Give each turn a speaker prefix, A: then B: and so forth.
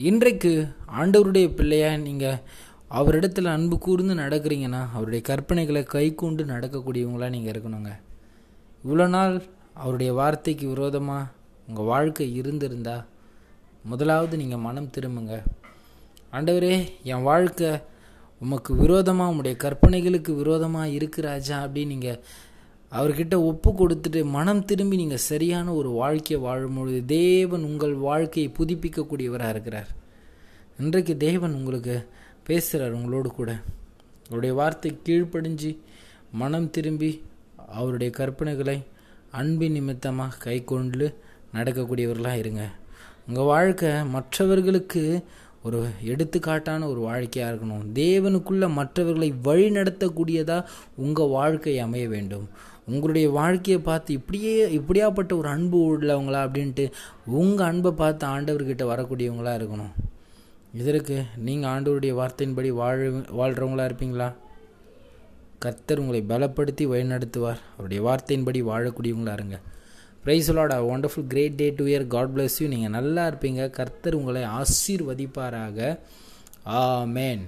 A: இன்றைக்கு ஆண்டவருடைய பிள்ளையாக நீங்கள் அவரிடத்துல அன்பு கூர்ந்து நடக்கிறீங்கன்னா அவருடைய கற்பனைகளை கை கொண்டு நடக்கக்கூடியவங்களா நீங்கள் இருக்கணுங்க. இவ்வளோ நாள் அவருடைய வார்த்தைக்கு விரோதமாக உங்கள் வாழ்க்கை இருந்திருந்தா முதலாவது நீங்கள் மனம் திரும்புங்க. ஆண்டவரே என் வாழ்க்கை உமக்கு விரோதமாக உங்களுடைய கற்பனைகளுக்கு விரோதமாக இருக்குராஜா அப்படின்னு நீங்கள் அவர்கிட்ட ஒப்பு கொடுத்துட்டு மனம் திரும்பி நீங்கள் சரியான ஒரு வாழ்க்கையை வாழும்பொழுது தேவன் உங்கள் வாழ்க்கையை புதுப்பிக்கக்கூடியவராக இருக்கிறார். இன்றைக்கு தேவன் உங்களுக்கு பேசுகிறார் உங்களோடு கூட. அவருடைய வார்த்தை கீழ்ப்படிஞ்சு மனம் திரும்பி அவருடைய கற்பனைகளை அன்பின் நிமித்தமாக கை கொண்டு நடக்கக்கூடியவர்களாக இருங்க. உங்கள் வாழ்க்கை மற்றவர்களுக்கு ஒரு எடுத்துக்காட்டான ஒரு வாழ்க்கையாக இருக்கணும். தேவனுக்குள்ள மற்றவர்களை வழி நடத்தக்கூடியதாக உங்கள் வாழ்க்கை அமைய வேண்டும். உங்களுடைய வாழ்க்கையை பார்த்து இப்படியே இப்படியாப்பட்ட ஒரு அன்பு உள்ளவங்களா அப்படின்ட்டு உங்கள் அன்பை பார்த்து ஆண்டவர்கிட்ட வரக்கூடியவங்களா இருக்கணும். இதற்கு நீங்கள் ஆண்டவருடைய வார்த்தையின்படி வாழ வாழ்கிறவங்களா இருப்பீங்களா? கர்த்தர் உங்களை பலப்படுத்தி வழிநடத்துவார். அவருடைய வார்த்தையின்படி வாழக்கூடியவங்களா இருங்க. Praise Lord a wonderful great day to year God bless you நீங்கள் நல்லா இருப்பீங்க. கர்த்தர் உங்களை ஆசீர்வதிப்பாராக. ஆ மேன்